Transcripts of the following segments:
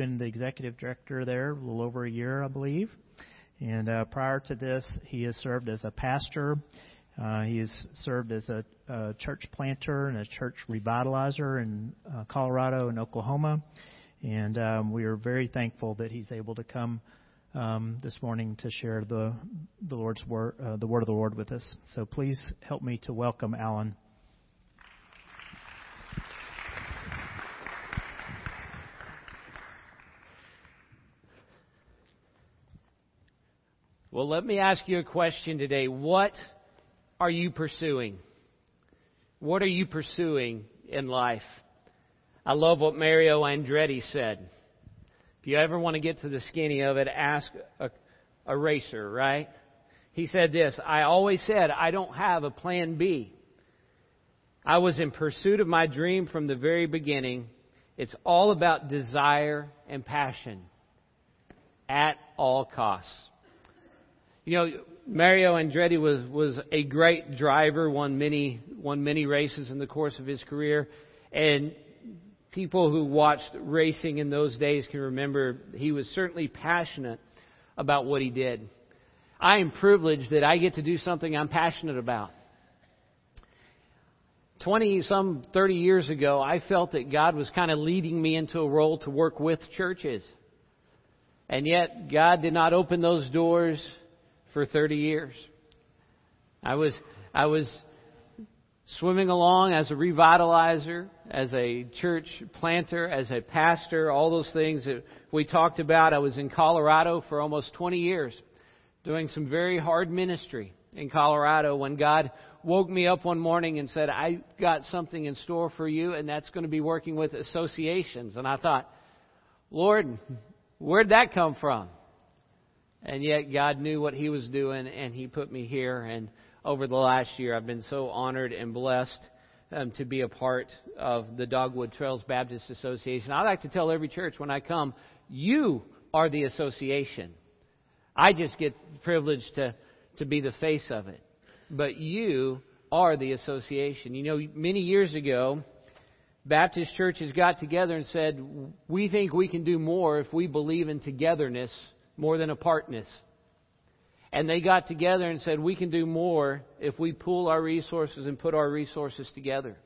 been the executive director there a little over a year, I believe. And uh, prior to this, he has served as a pastor. Uh, he has served as a, a church planter and a church revitalizer in uh, Colorado and Oklahoma. And um, we are very thankful that he's able to come um, this morning to share the the Lord's word, uh, the word of the Lord with us. So please help me to welcome Alan. Well, let me ask you a question today. What are you pursuing? What are you pursuing in life? I love what Mario Andretti said. If you ever want to get to the skinny of it, ask a, a racer, right? He said this I always said, I don't have a plan B. I was in pursuit of my dream from the very beginning. It's all about desire and passion at all costs. You know, Mario Andretti was, was a great driver, won many, won many races in the course of his career. And people who watched racing in those days can remember he was certainly passionate about what he did. I am privileged that I get to do something I'm passionate about. 20 some 30 years ago, I felt that God was kind of leading me into a role to work with churches. And yet, God did not open those doors for 30 years. I was, I was swimming along as a revitalizer, as a church planter, as a pastor, all those things that we talked about. I was in Colorado for almost 20 years, doing some very hard ministry in Colorado when God woke me up one morning and said, I got something in store for you, and that's going to be working with associations. And I thought, Lord, where'd that come from? And yet God knew what He was doing, and He put me here. And over the last year, I've been so honored and blessed um, to be a part of the Dogwood Trails Baptist Association. I like to tell every church when I come, you are the association. I just get privileged to, to be the face of it. But you are the association. You know, many years ago, Baptist churches got together and said, We think we can do more if we believe in togetherness more than apartness. And they got together and said, we can do more if we pool our resources and put our resources together.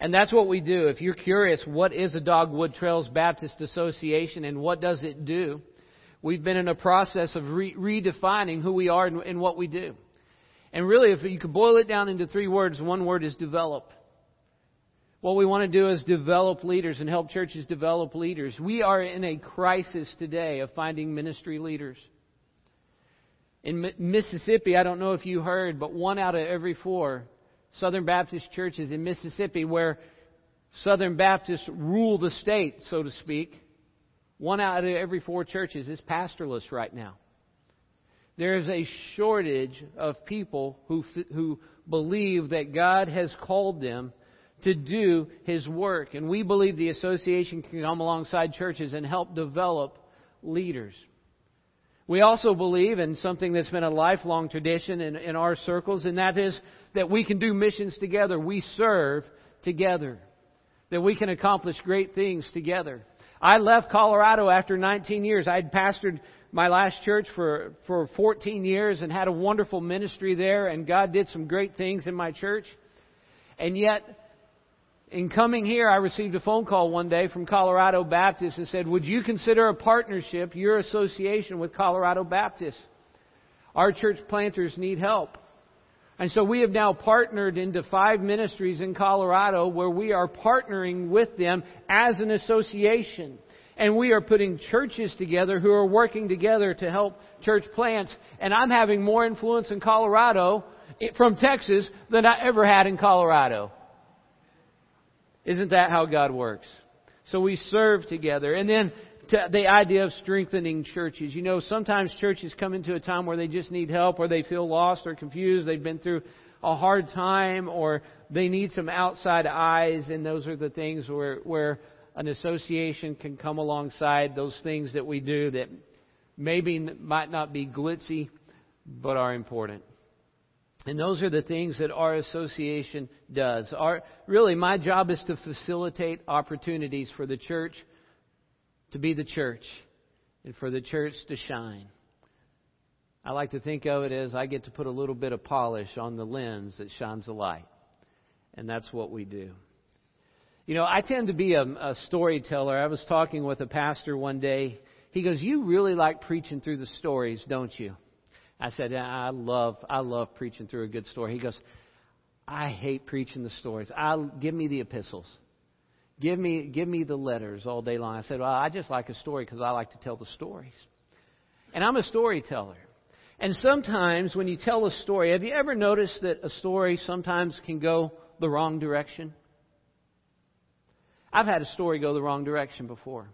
And that's what we do. If you're curious, what is a Dogwood Trails Baptist Association and what does it do? We've been in a process of re- redefining who we are and, and what we do. And really, if you could boil it down into three words, one word is develop. What we want to do is develop leaders and help churches develop leaders. We are in a crisis today of finding ministry leaders. In Mississippi, I don't know if you heard, but one out of every four Southern Baptist churches in Mississippi where Southern Baptists rule the state, so to speak, one out of every four churches is pastorless right now. There is a shortage of people who, who believe that God has called them to do His work. And we believe the association can come alongside churches and help develop leaders. We also believe in something that's been a lifelong tradition in, in our circles, and that is that we can do missions together. We serve together. That we can accomplish great things together. I left Colorado after 19 years. I'd pastored my last church for, for 14 years and had a wonderful ministry there, and God did some great things in my church. And yet, in coming here, I received a phone call one day from Colorado Baptist and said, Would you consider a partnership, your association with Colorado Baptist? Our church planters need help. And so we have now partnered into five ministries in Colorado where we are partnering with them as an association. And we are putting churches together who are working together to help church plants. And I'm having more influence in Colorado eh, from Texas than I ever had in Colorado. Isn't that how God works? So we serve together. And then the idea of strengthening churches. You know, sometimes churches come into a time where they just need help or they feel lost or confused. They've been through a hard time or they need some outside eyes and those are the things where, where an association can come alongside those things that we do that maybe might not be glitzy but are important. And those are the things that our association does. Our, really, my job is to facilitate opportunities for the church to be the church and for the church to shine. I like to think of it as I get to put a little bit of polish on the lens that shines the light. And that's what we do. You know, I tend to be a, a storyteller. I was talking with a pastor one day. He goes, "You really like preaching through the stories, don't you?" I said, "I love, I love preaching through a good story." He goes, "I hate preaching the stories. I give me the epistles, give me, give me the letters all day long." I said, "Well, I just like a story because I like to tell the stories, and I'm a storyteller." And sometimes when you tell a story, have you ever noticed that a story sometimes can go the wrong direction? I've had a story go the wrong direction before.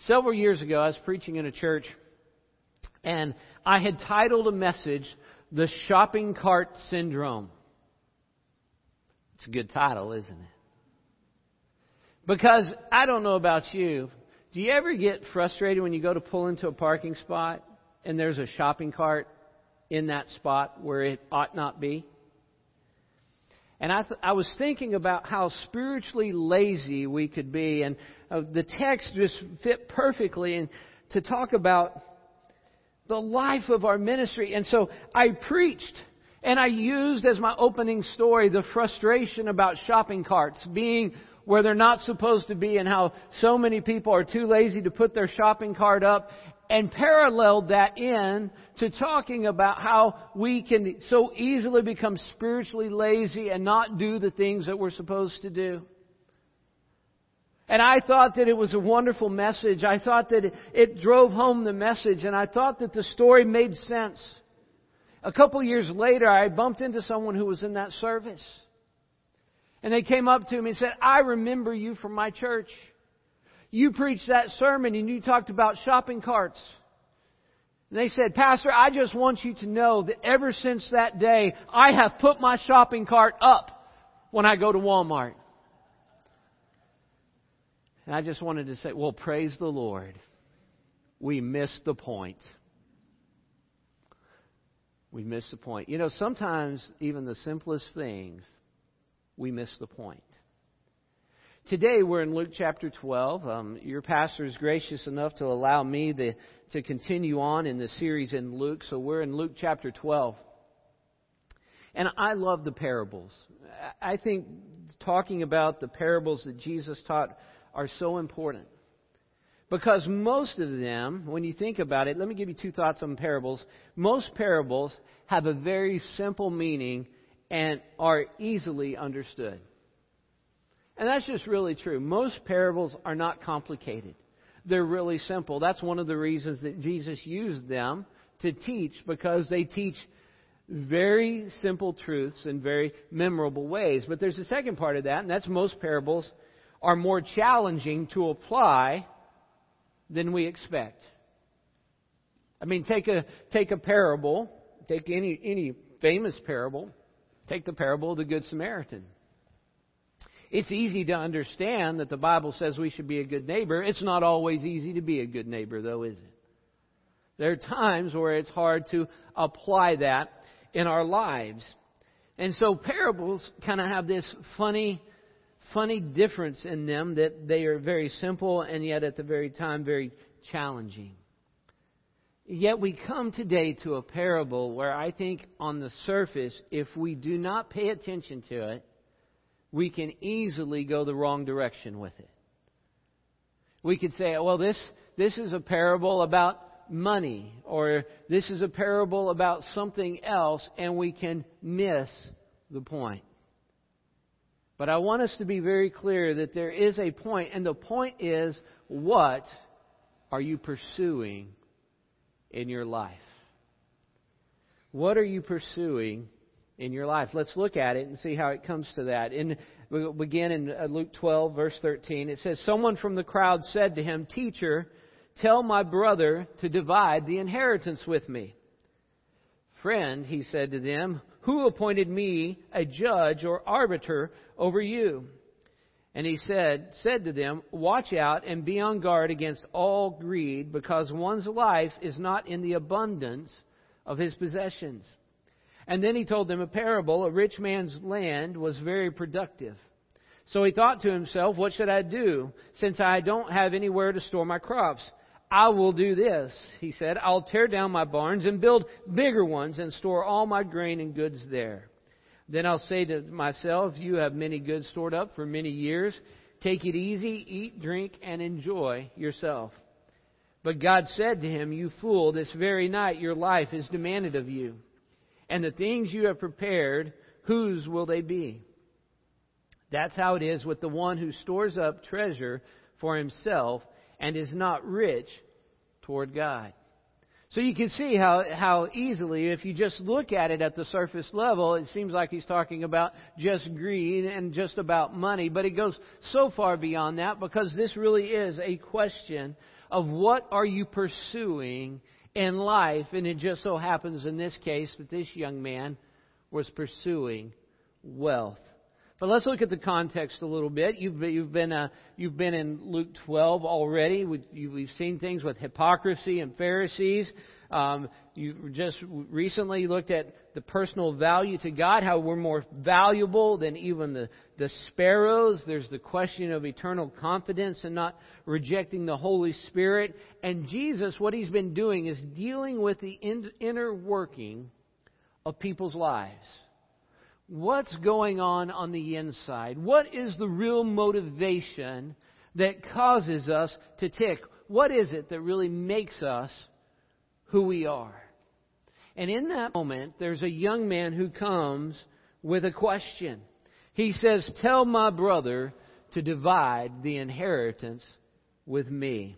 Several years ago, I was preaching in a church, and I had titled a message, The Shopping Cart Syndrome. It's a good title, isn't it? Because I don't know about you. Do you ever get frustrated when you go to pull into a parking spot and there's a shopping cart in that spot where it ought not be? And I, th- I was thinking about how spiritually lazy we could be, and uh, the text just fit perfectly to talk about the life of our ministry. And so I preached, and I used as my opening story the frustration about shopping carts being where they're not supposed to be and how so many people are too lazy to put their shopping cart up and paralleled that in to talking about how we can so easily become spiritually lazy and not do the things that we're supposed to do. And I thought that it was a wonderful message. I thought that it, drove home the message, and I thought that the story made sense. A couple years later, I bumped into someone who was in that service. And they came up to me and said, I remember you from my church. You preached that sermon and you talked about shopping carts. And they said, Pastor, I just want you to know that ever since that day, I have put my shopping cart up when I go to Walmart. And I just wanted to say, well, praise the Lord. We missed the point. We missed the point. You know, sometimes even the simplest things, we miss the point. Today we're in Luke chapter 12. Um, your pastor is gracious enough to allow me the, to continue on in the series in Luke. So we're in Luke chapter 12. And I love the parables. I think talking about the parables that Jesus taught are so important. Because most of them, when you think about it, let me give you two thoughts on parables. Most parables have a very simple meaning and are easily understood. And that's just really true. Most parables are not complicated. They're really simple. That's one of the reasons that Jesus used them to teach because they teach very simple truths in very memorable ways. But there's a second part of that, and that's most parables are more challenging to apply than we expect. I mean, take a take a parable, take any any famous parable, take the parable of the good Samaritan. It's easy to understand that the Bible says we should be a good neighbor. It's not always easy to be a good neighbor, though, is it? There are times where it's hard to apply that in our lives. And so parables kind of have this funny, funny difference in them that they are very simple and yet at the very time very challenging. Yet we come today to a parable where I think on the surface, if we do not pay attention to it, we can easily go the wrong direction with it. We could say, well, this, this is a parable about money, or this is a parable about something else, and we can miss the point. But I want us to be very clear that there is a point, and the point is what are you pursuing in your life? What are you pursuing in your life. Let's look at it and see how it comes to that. In, we'll begin in uh, Luke 12, verse 13. It says, Someone from the crowd said to him, Teacher, tell my brother to divide the inheritance with me. Friend, he said to them, who appointed me a judge or arbiter over you? And he said, said to them, Watch out and be on guard against all greed, because one's life is not in the abundance of his possessions. And then he told them a parable. A rich man's land was very productive. So he thought to himself, What should I do, since I don't have anywhere to store my crops? I will do this, he said. I'll tear down my barns and build bigger ones and store all my grain and goods there. Then I'll say to myself, You have many goods stored up for many years. Take it easy, eat, drink, and enjoy yourself. But God said to him, You fool, this very night your life is demanded of you. And the things you have prepared, whose will they be? That's how it is with the one who stores up treasure for himself and is not rich toward God. So you can see how, how easily, if you just look at it at the surface level, it seems like he's talking about just greed and just about money. But it goes so far beyond that because this really is a question of what are you pursuing in life. And it just so happens in this case that this young man was pursuing wealth. But let's look at the context a little bit. You've, you've, been, uh, you've been in Luke 12 already. We've, we've seen things with hypocrisy and Pharisees. Um, you just recently looked at the personal value to God, how we're more valuable than even the, the sparrows. There's the question of eternal confidence and not rejecting the Holy Spirit. And Jesus, what he's been doing is dealing with the inner working of people's lives. What's going on on the inside? What is the real motivation that causes us to tick? What is it that really makes us who we are? And in that moment, there's a young man who comes with a question. He says, Tell my brother to divide the inheritance with me.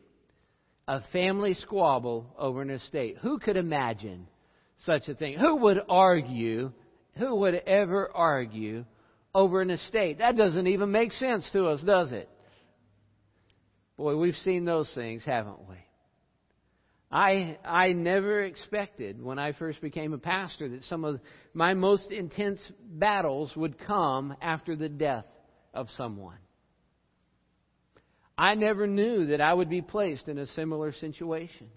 A family squabble over an estate. Who could imagine such a thing? Who would argue who would ever argue over an estate? That doesn't even make sense to us, does it? Boy, we've seen those things, haven't we? I I never expected when I first became a pastor that some of my most intense battles would come after the death of someone. I never knew that I would be placed in a similar situation.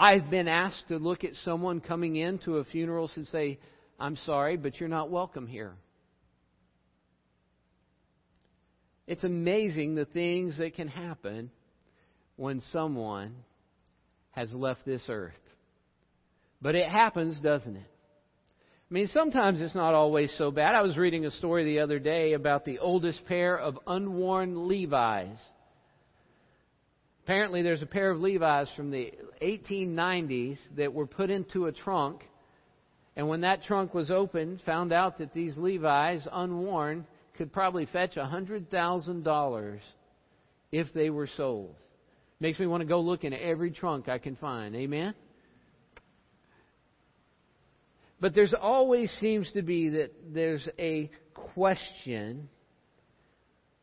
I've been asked to look at someone coming into a funeral and say, I'm sorry, but you're not welcome here. It's amazing the things that can happen when someone has left this earth. But it happens, doesn't it? I mean, sometimes it's not always so bad. I was reading a story the other day about the oldest pair of unworn Levi's. Apparently, there's a pair of Levi's from the 1890s that were put into a trunk. And when that trunk was opened, found out that these Levi's, unworn, could probably fetch $100,000 if they were sold. Makes me want to go look in every trunk I can find. Amen? But there's always seems to be that there's a question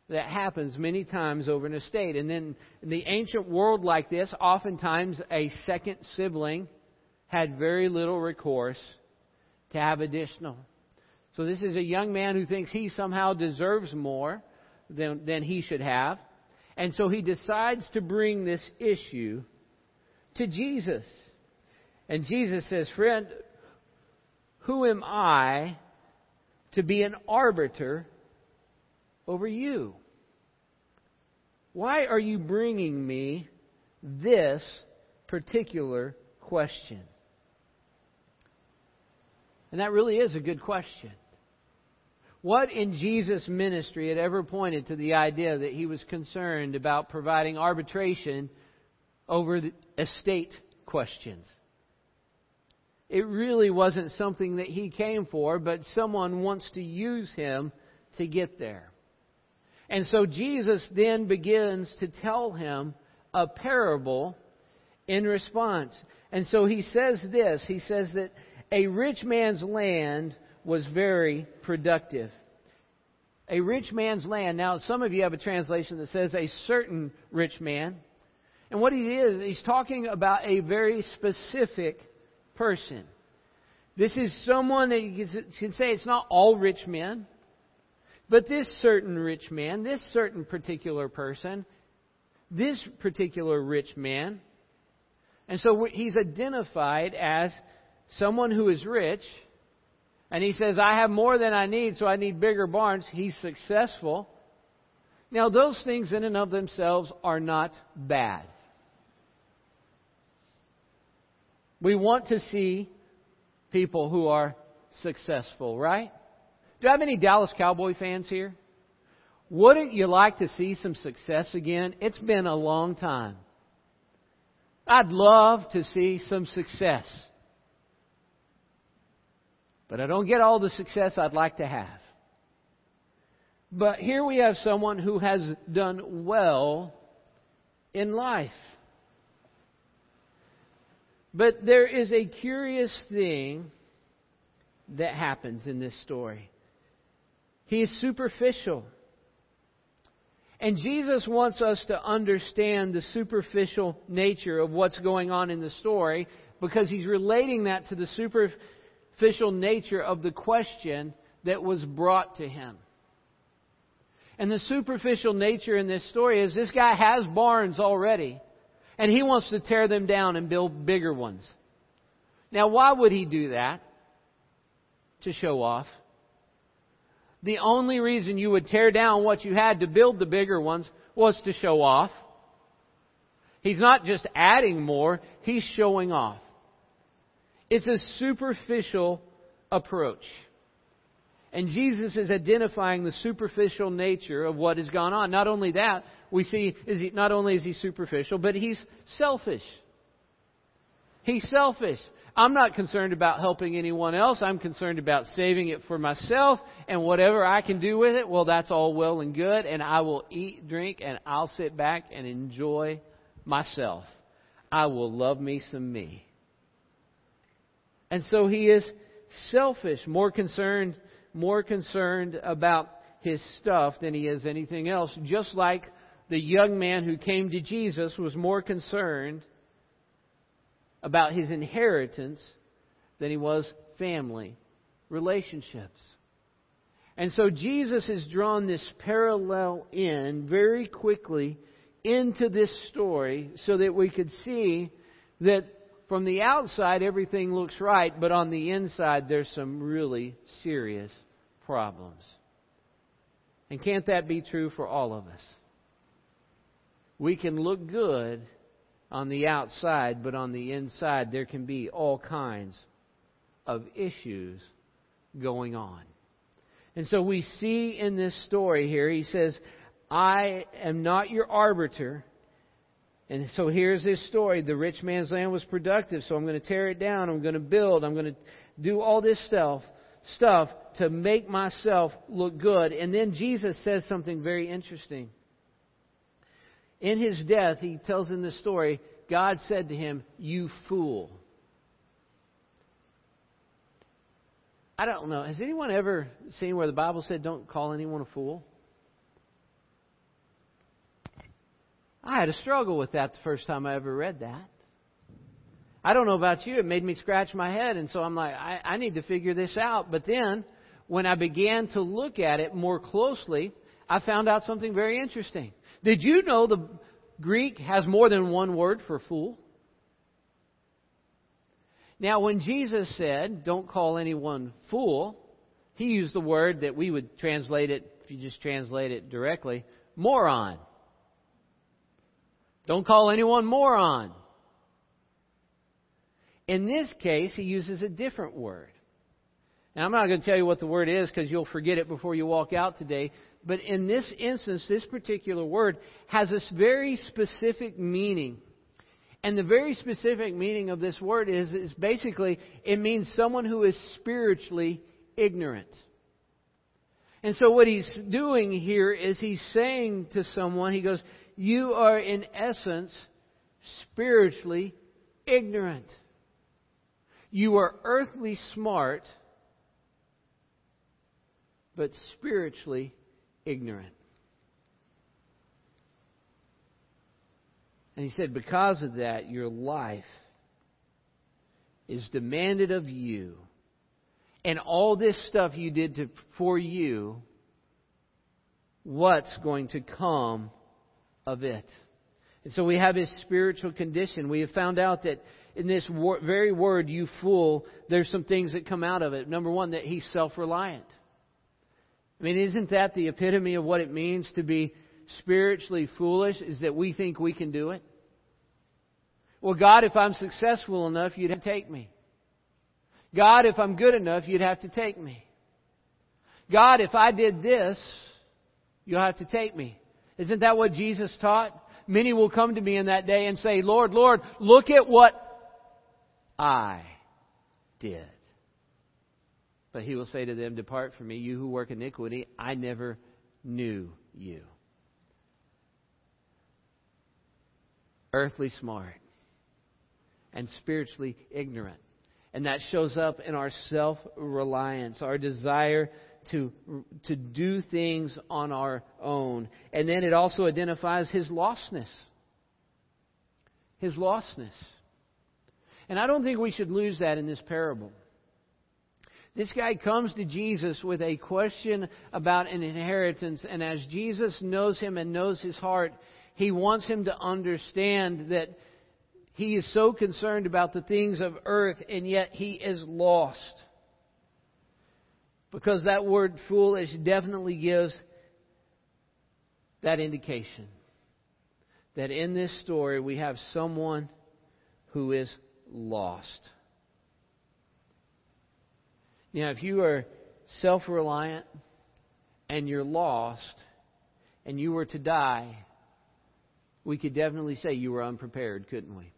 that happens many times over an estate. And then in the ancient world like this, oftentimes a second sibling had very little recourse to have additional. So this is a young man who thinks he somehow deserves more than, than he should have. And so he decides to bring this issue to Jesus. And Jesus says, Friend, who am I to be an arbiter over you. Why are you bringing me this particular question? And that really is a good question. What in Jesus' ministry had ever pointed to the idea that he was concerned about providing arbitration over estate questions? It really wasn't something that he came for, but someone wants to use him to get there. And so Jesus then begins to tell him a parable in response. And so he says this He says that a rich man's land was very productive. A rich man's land. Now, some of you have a translation that says a certain rich man. And what he is, he's talking about a very specific person. This is someone that you can say it's not all rich men. But this certain rich man, this certain particular person, this particular rich man, and so he's identified as someone who is rich, And he says, I have more than I need, so I need bigger barns. He's successful. Now, those things in and of themselves are not bad. We want to see people who are successful, right? Do I have any Dallas Cowboy fans here? Wouldn't you like to see some success again? It's been a long time. I'd love to see some success. But I don't get all the success I'd like to have. But here we have someone who has done well in life. But there is a curious thing that happens in this story. He is superficial. And Jesus wants us to understand the superficial nature of what's going on in the story because he's relating that to the superficial nature of the question that was brought to him. And the superficial nature in this story is this guy has barns already, and he wants to tear them down and build bigger ones. Now, why would he do that? To show off. The only reason you would tear down what you had to build the bigger ones was to show off. He's not just adding more, he's showing off. It's a superficial approach. And Jesus is identifying the superficial nature of what has gone on. Not only that, we see is he, not only is he superficial, but he's selfish. He's selfish. I'm not concerned about helping anyone else. I'm concerned about saving it for myself and whatever I can do with it. Well, that's all well and good and I will eat, drink, and I'll sit back and enjoy myself. I will love me some me. And so he is selfish, more concerned more concerned about his stuff than he is anything else, just like the young man who came to Jesus was more concerned about his inheritance than he was family relationships. And so Jesus has drawn this parallel in very quickly into this story so that we could see that from the outside everything looks right, but on the inside there's some really serious problems. And can't that be true for all of us? We can look good on the outside, but on the inside there can be all kinds of issues going on. And so we see in this story here, he says, I am not your arbiter. And so here's this story. The rich man's land was productive, so I'm going to tear it down. I'm going to build. I'm going to do all this stuff stuff to make myself look good. And then Jesus says something very interesting. In his death, he tells in the story, God said to him, You fool. I don't know. Has anyone ever seen where the Bible said, Don't call anyone a fool? I had a struggle with that the first time I ever read that. I don't know about you, it made me scratch my head, and so I'm like, I, I need to figure this out. But then, when I began to look at it more closely, I found out something very interesting. Did you know the Greek has more than one word for fool? Now, when Jesus said, don't call anyone fool, he used the word that we would translate it, if you just translate it directly, moron. Don't call anyone moron. In this case, he uses a different word. Now, I'm not going to tell you what the word is because you'll forget it before you walk out today. But in this instance, this particular word has this very specific meaning. And the very specific meaning of this word is, is basically, it means someone who is spiritually ignorant. And so what he's doing here is he's saying to someone, he goes, You are in essence spiritually ignorant. You are earthly smart, but spiritually ignorant. And he said, because of that, your life is demanded of you. And all this stuff you did to, for you, what's going to come of it? And so we have his spiritual condition. We have found out that in this wor- very word, you fool, there's some things that come out of it. Number one, that he's self reliant. I mean, isn't that the epitome of what it means to be spiritually foolish? Is that we think we can do it? Well, God, if I'm successful enough, you'd have to take me. God, if I'm good enough, you'd have to take me. God, if I did this, you'll have to take me. Isn't that what Jesus taught? Many will come to me in that day and say, Lord, Lord, look at what I did. But he will say to them, Depart from me, you who work iniquity, I never knew you. Earthly smart and spiritually ignorant. And that shows up in our self reliance, our desire to, to do things on our own. And then it also identifies his lostness. His lostness. And I don't think we should lose that in this parable. This guy comes to Jesus with a question about an inheritance, and as Jesus knows him and knows his heart, he wants him to understand that he is so concerned about the things of earth, and yet he is lost. Because that word foolish definitely gives that indication. That in this story we have someone who is lost. Now, if you are self reliant and you're lost and you were to die, we could definitely say you were unprepared, couldn't we?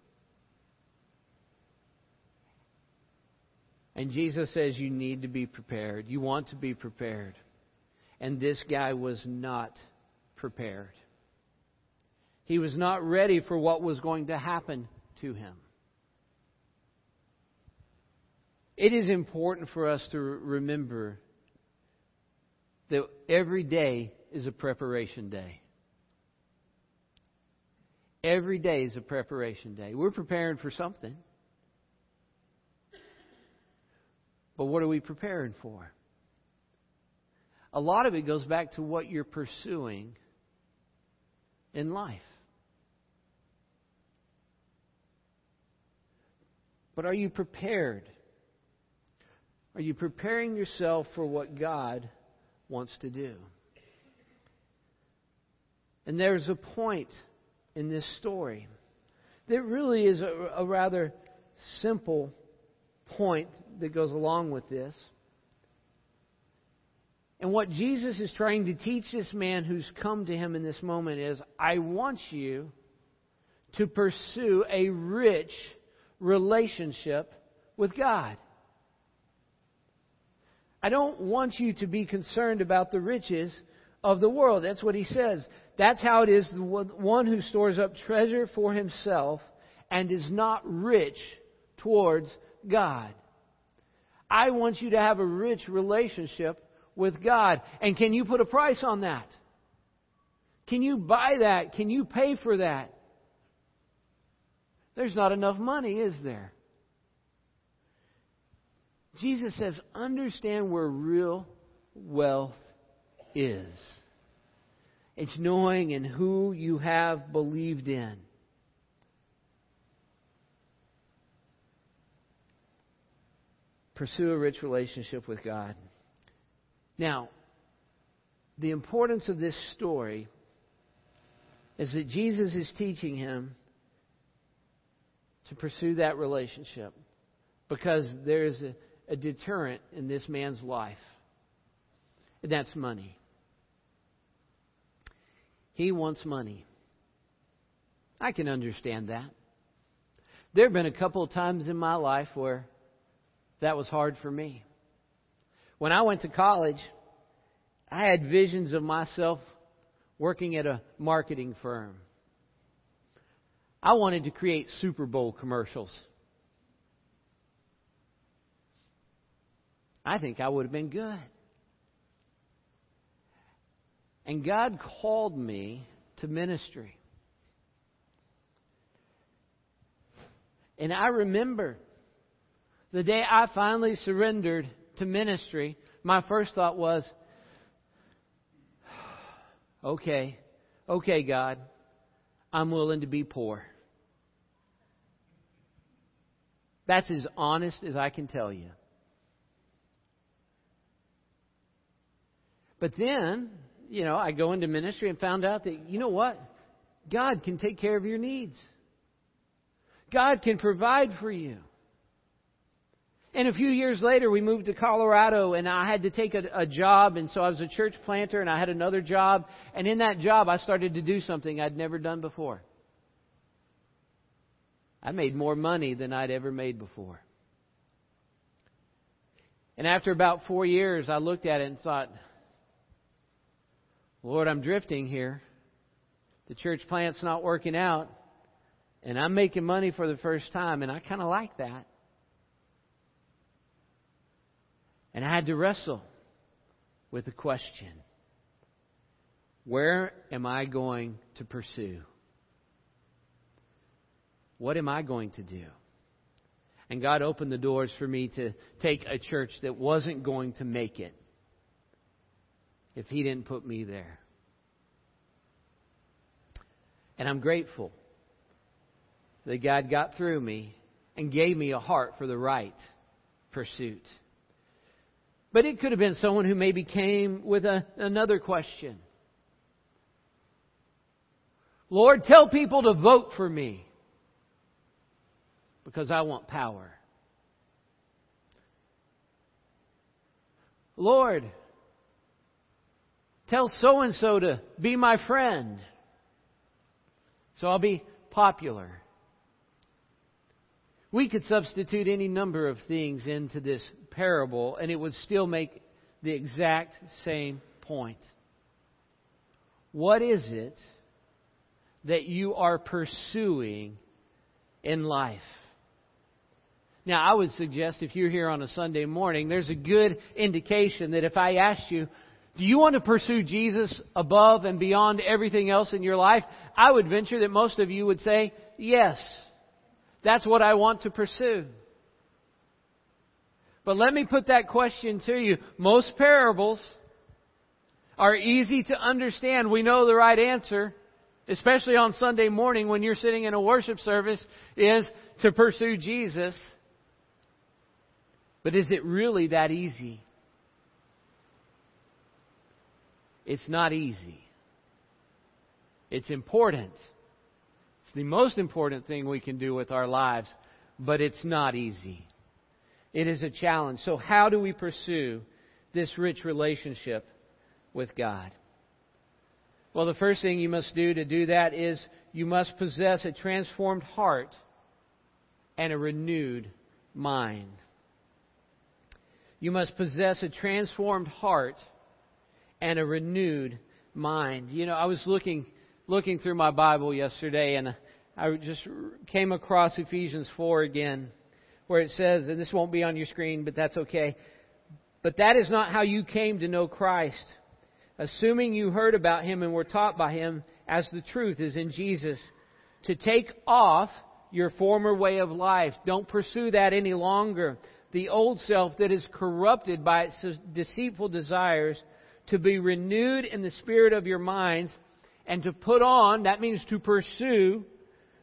And Jesus says you need to be prepared. You want to be prepared. And this guy was not prepared. He was not ready for what was going to happen to him. It is important for us to remember that every day is a preparation day. Every day is a preparation day. We're preparing for something. But what are we preparing for? A lot of it goes back to what you're pursuing in life. But are you prepared? Are you preparing yourself for what God wants to do? And there's a point in this story that really is a, a rather simple point that goes along with this. And what Jesus is trying to teach this man who's come to him in this moment is I want you to pursue a rich relationship with God. I don't want you to be concerned about the riches of the world. That's what he says. That's how it is the one who stores up treasure for himself and is not rich towards God. I want you to have a rich relationship with God. And can you put a price on that? Can you buy that? Can you pay for that? There's not enough money, is there? Jesus says, understand where real wealth is. It's knowing in who you have believed in. pursue a rich relationship with God. Now, the importance of this story is that Jesus is teaching him to pursue that relationship because there's a, a deterrent in this man's life, and that's money. He wants money. I can understand that. There have been a couple of times in my life where that was hard for me. When I went to college, I had visions of myself working at a marketing firm. I wanted to create Super Bowl commercials. I think I would have been good. And God called me to ministry. And I remember the day I finally surrendered to ministry, my first thought was, okay, okay, God, I'm willing to be poor. That's as honest as I can tell you. But then, you know, I go into ministry and found out that, you know what? God can take care of your needs. God can provide for you. And a few years later, we moved to Colorado, and I had to take a, a, job, and so I was a church planter, and I had another job. And in that job, I started to do something I'd never done before. I made more money than I'd ever made before. And after about four years, I looked at it and thought, Lord, I'm drifting here. The church plant's not working out, and I'm making money for the first time, and I kind of like that. And I had to wrestle with the question where am I going to pursue? What am I going to do? And God opened the doors for me to take a church that wasn't going to make it if He didn't put me there. And I'm grateful that God got through me and gave me a heart for the right pursuit. But it could have been someone who maybe came with a, another question. Lord, tell people to vote for me because I want power. Lord, tell so and so to be my friend so I'll be popular. We could substitute any number of things into this parable, and it would still make the exact same point. What is it that you are pursuing in life? Now, I would suggest if you're here on a Sunday morning, there's a good indication that if I asked you, do you want to pursue Jesus above and beyond everything else in your life? I would venture that most of you would say, yes. That's what I want to pursue. But let me put that question to you. Most parables are easy to understand. We know the right answer, especially on Sunday morning when you're sitting in a worship service, is to pursue Jesus. But is it really that easy? It's not easy. It's important. It's the most important thing we can do with our lives, but it's not easy. It is a challenge. So, how do we pursue this rich relationship with God? Well, the first thing you must do to do that is you must possess a transformed heart and a renewed mind. You must possess a transformed heart and a renewed mind. You know, I was looking looking through my Bible yesterday, and I just came across Ephesians 4 again, where it says, and this won't be on your screen, but that's okay. But that is not how you came to know Christ. Assuming you heard about him and were taught by him, as the truth is in Jesus, to take off your former way of life. Don't pursue that any longer. The old self that is corrupted by its deceitful desires, to be renewed in the spirit of your minds and to put on, that means to pursue,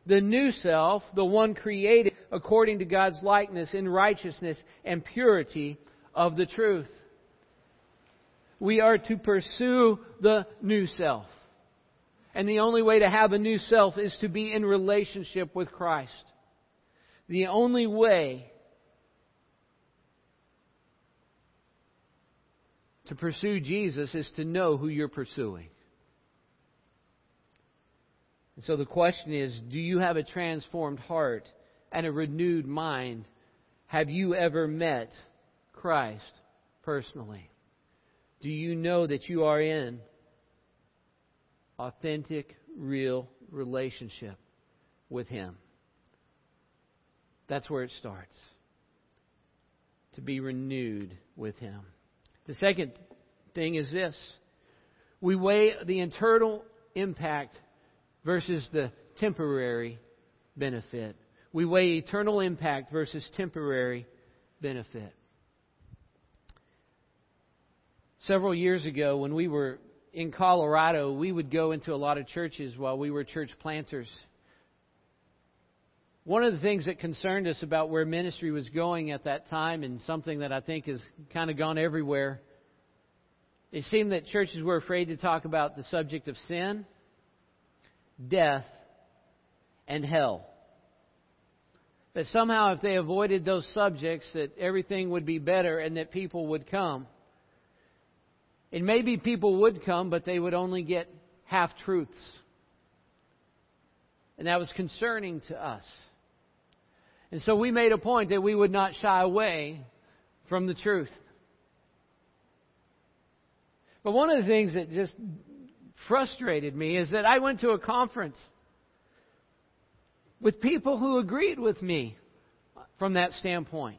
the new self, the one created according to God's likeness in righteousness and purity of the truth. We are to pursue the new self. And the only way to have a new self is to be in relationship with Christ. The only way to pursue Jesus is to know who you're pursuing. And so the question is do you have a transformed heart and a renewed mind? Have you ever met Christ personally? Do you know that you are in authentic, real relationship with Him? That's where it starts. To be renewed with Him. The second thing is this we weigh the internal impact versus the temporary benefit. We weigh eternal impact versus temporary benefit. Several years ago, when we were in Colorado, we would go into a lot of churches while we were church planters. One of the things that concerned us about where ministry was going at that time, and something that I think has kind of gone everywhere, it seemed that churches were afraid to talk about the subject of sin, death, and hell. That somehow, if they avoided those subjects, that everything would be better and that people would come. And maybe people would come, but they would only get half truths. And that was concerning to us. And so we made a point that we would not shy away from the truth. But one of the things that just frustrated me is that I went to a conference with people who agreed with me from that standpoint.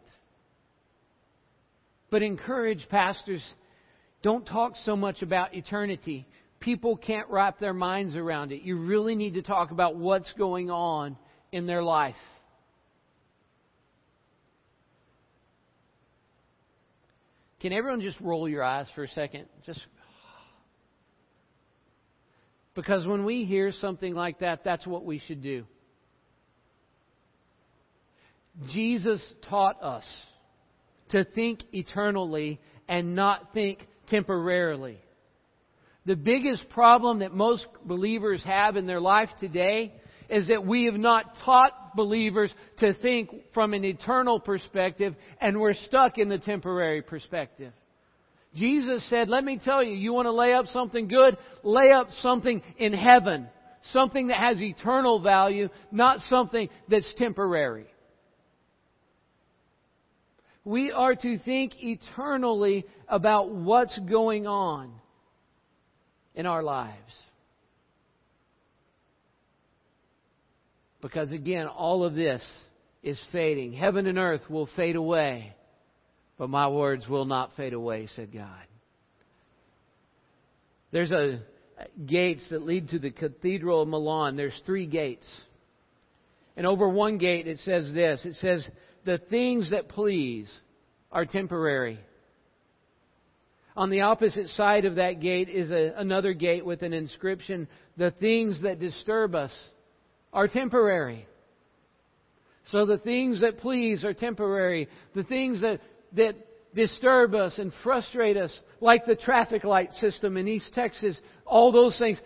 But encourage pastors don't talk so much about eternity. People can't wrap their minds around it. You really need to talk about what's going on in their life. Can everyone just roll your eyes for a second? Just because when we hear something like that, that's what we should do. Jesus taught us to think eternally and not think temporarily. The biggest problem that most believers have in their life today is that we have not taught believers to think from an eternal perspective and we're stuck in the temporary perspective. Jesus said, let me tell you, you want to lay up something good? Lay up something in heaven. Something that has eternal value, not something that's temporary. We are to think eternally about what's going on in our lives. Because again, all of this is fading. Heaven and earth will fade away, but my words will not fade away, said God. There's a uh, gates that lead to the Cathedral of Milan. There's three gates. And over one gate it says this. It says, the things that please are temporary. On the opposite side of that gate is a, another gate with an inscription, the things that disturb us are temporary. So the things that please are temporary. The things that, that disturb us and frustrate us, like the traffic light system in East Texas, all those things,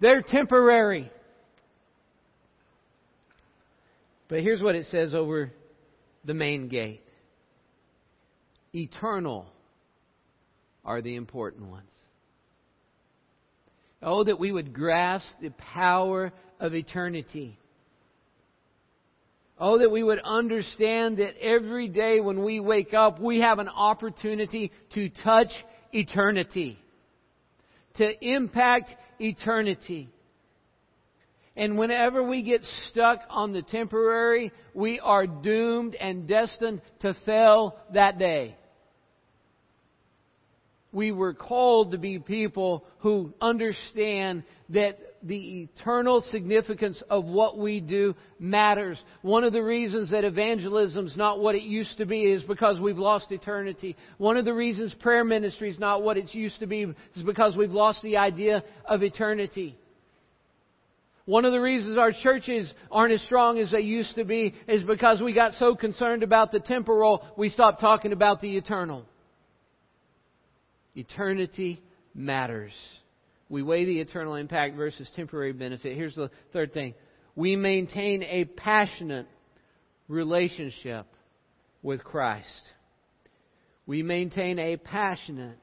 they're temporary. But here's what it says over the main gate eternal are the important ones. Oh, that we would grasp the power of eternity. Oh, that we would understand that every day when we wake up, we have an opportunity to touch eternity, to impact eternity. And whenever we get stuck on the temporary, we are doomed and destined to fail that day we were called to be people who understand that the eternal significance of what we do matters. One of the reasons that evangelism is not what it used to be is because we've lost eternity. One of the reasons prayer ministry is not what it used to be is because we've lost the idea of eternity. One of the reasons our churches aren't as strong as they used to be is because we got so concerned about the temporal, we stopped talking about the eternal. Eternity matters. We weigh the eternal impact versus temporary benefit. Here's the third thing we maintain a passionate relationship with Christ. We maintain a passionate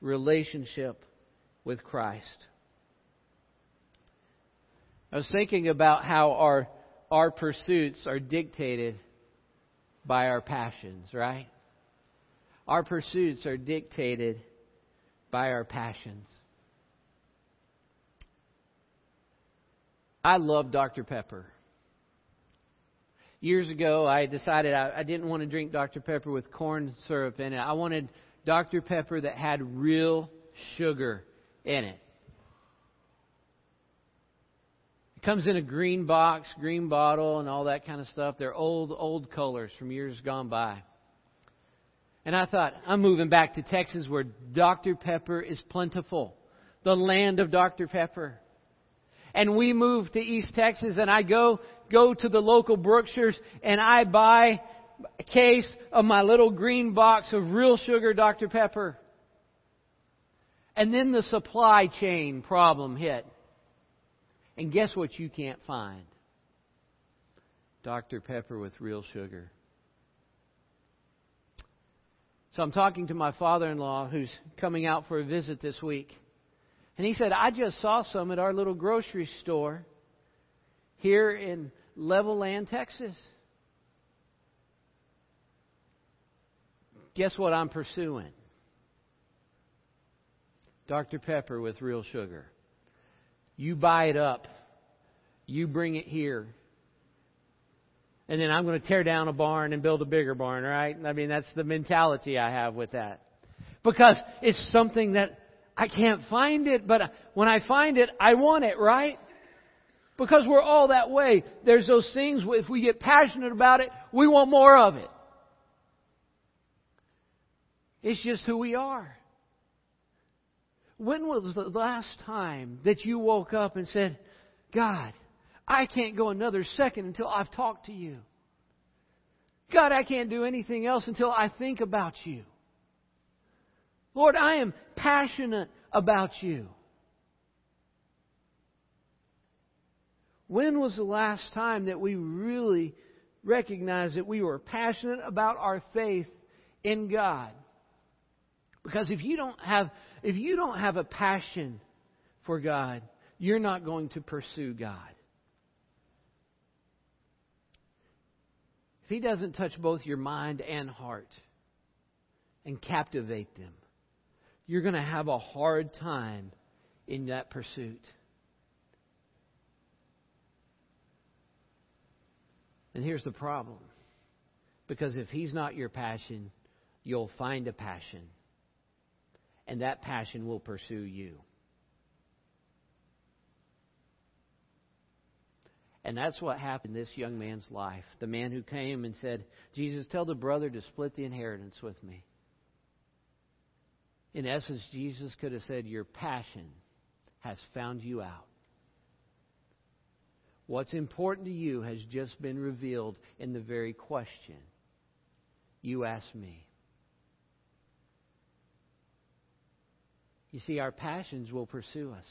relationship with Christ. I was thinking about how our, our pursuits are dictated by our passions, right? Our pursuits are dictated by our passions. I love Dr. Pepper. Years ago, I decided I, I didn't want to drink Dr. Pepper with corn syrup in it. I wanted Dr. Pepper that had real sugar in it. It comes in a green box, green bottle, and all that kind of stuff. They're old, old colors from years gone by. And I thought, I'm moving back to Texas where Dr. Pepper is plentiful. the land of Dr. Pepper. And we moved to East Texas and I go, go to the local Brookshire's and I buy a case of my little green box of real sugar Dr. Pepper. And then the supply chain problem hit. And guess what you can't find? Dr. Pepper with real sugar. So I'm talking to my father in law who's coming out for a visit this week. And he said, I just saw some at our little grocery store here in Levelland, Texas. Guess what I'm pursuing? Dr. Pepper with real sugar. You buy it up. You bring it here. And then I'm going to tear down a barn and build a bigger barn, right? I mean, that's the mentality I have with that. Because it's something that I can't find it, but when I find it, I want it, right? Because we're all that way. There's those things, if we get passionate about it, we want more of it. It's just who we are. When was the last time that you woke up and said, God, I can't go another second until I've talked to you? God, I can't do anything else until I think about you. Lord, I am passionate about you. When was the last time that we really recognized that we were passionate about our faith in God? Because if you don't have if you don't have a passion for God, you're not going to pursue God. If he doesn't touch both your mind and heart and captivate them, you're going to have a hard time in that pursuit. And here's the problem. Because if he's not your passion, you'll find a passion and that passion will pursue you. And that's what happened in this young man's life. The man who came and said, Jesus, tell the brother to split the inheritance with me. In essence, Jesus could have said, Your passion has found you out. What's important to you has just been revealed in the very question you asked me. You see, our passions will pursue us.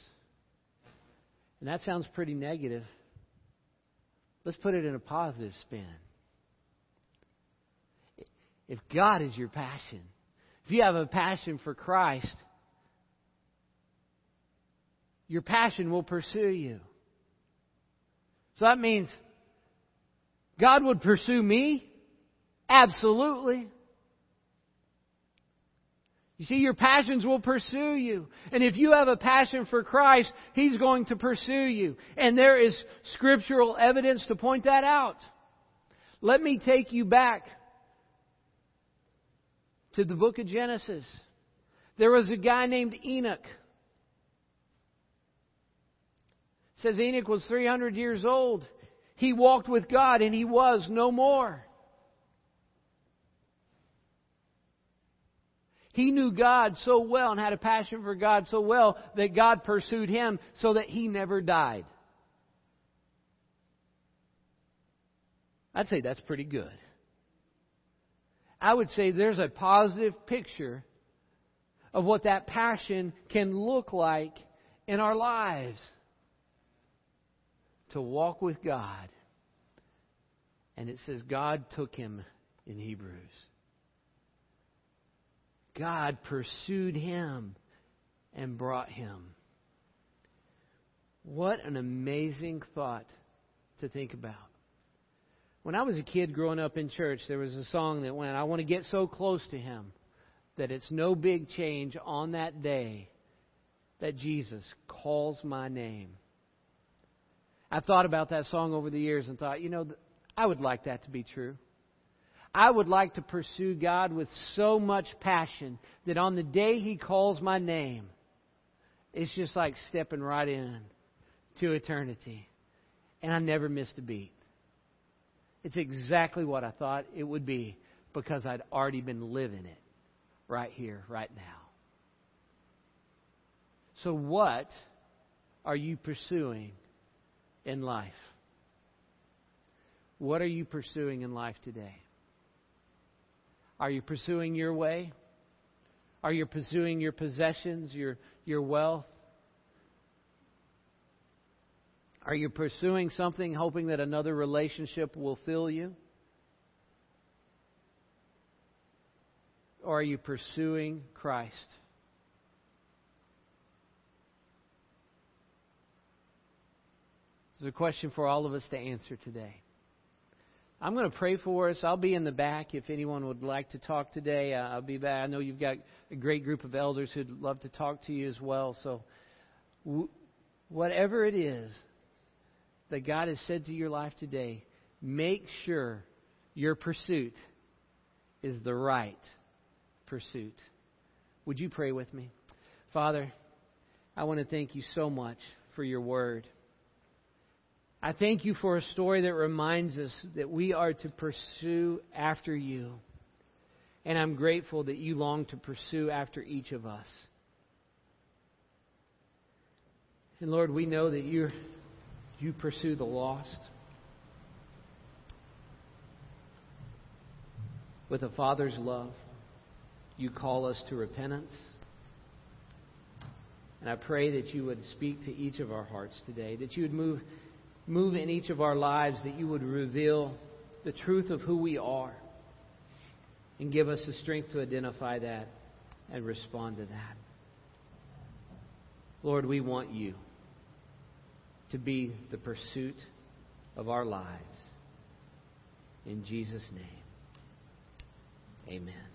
And that sounds pretty negative. Let's put it in a positive spin. If God is your passion, if you have a passion for Christ, your passion will pursue you. So that means God would pursue me? Absolutely. You see, your passions will pursue you. And if you have a passion for Christ, He's going to pursue you. And there is scriptural evidence to point that out. Let me take you back to the book of Genesis. There was a guy named Enoch. It says Enoch was 300 years old. He walked with God and he was no more. He knew God so well and had a passion for God so well that God pursued him so that he never died. I'd say that's pretty good. I would say there's a positive picture of what that passion can look like in our lives to walk with God. And it says God took him in Hebrews. God pursued him and brought him. What an amazing thought to think about. When I was a kid growing up in church, there was a song that went, I want to get so close to him that it's no big change on that day that Jesus calls my name. I thought about that song over the years and thought, you know, I would like that to be true. I would like to pursue God with so much passion that on the day He calls my name, it's just like stepping right in to eternity. And I never missed a beat. It's exactly what I thought it would be because I'd already been living it right here, right now. So, what are you pursuing in life? What are you pursuing in life today? Are you pursuing your way? Are you pursuing your possessions, your, your wealth? Are you pursuing something hoping that another relationship will fill you? Or are you pursuing Christ? Is a question for all of us to answer today. I'm going to pray for us. I'll be in the back if anyone would like to talk today. Uh, I'll be back. I know you've got a great group of elders who'd love to talk to you as well. So, whatever it is that God has said to your life today, make sure your pursuit is the right pursuit. Would you pray with me? Father, I want to thank you so much for your word. I thank you for a story that reminds us that we are to pursue after you. And I'm grateful that you long to pursue after each of us. And Lord, we know that you you pursue the lost with a father's love. You call us to repentance. And I pray that you would speak to each of our hearts today, that you would move move in each of our lives that you would reveal the truth of who we are and give us the strength to identify that and respond to that. Lord, we want you to be the pursuit of our lives. In Jesus' name, amen.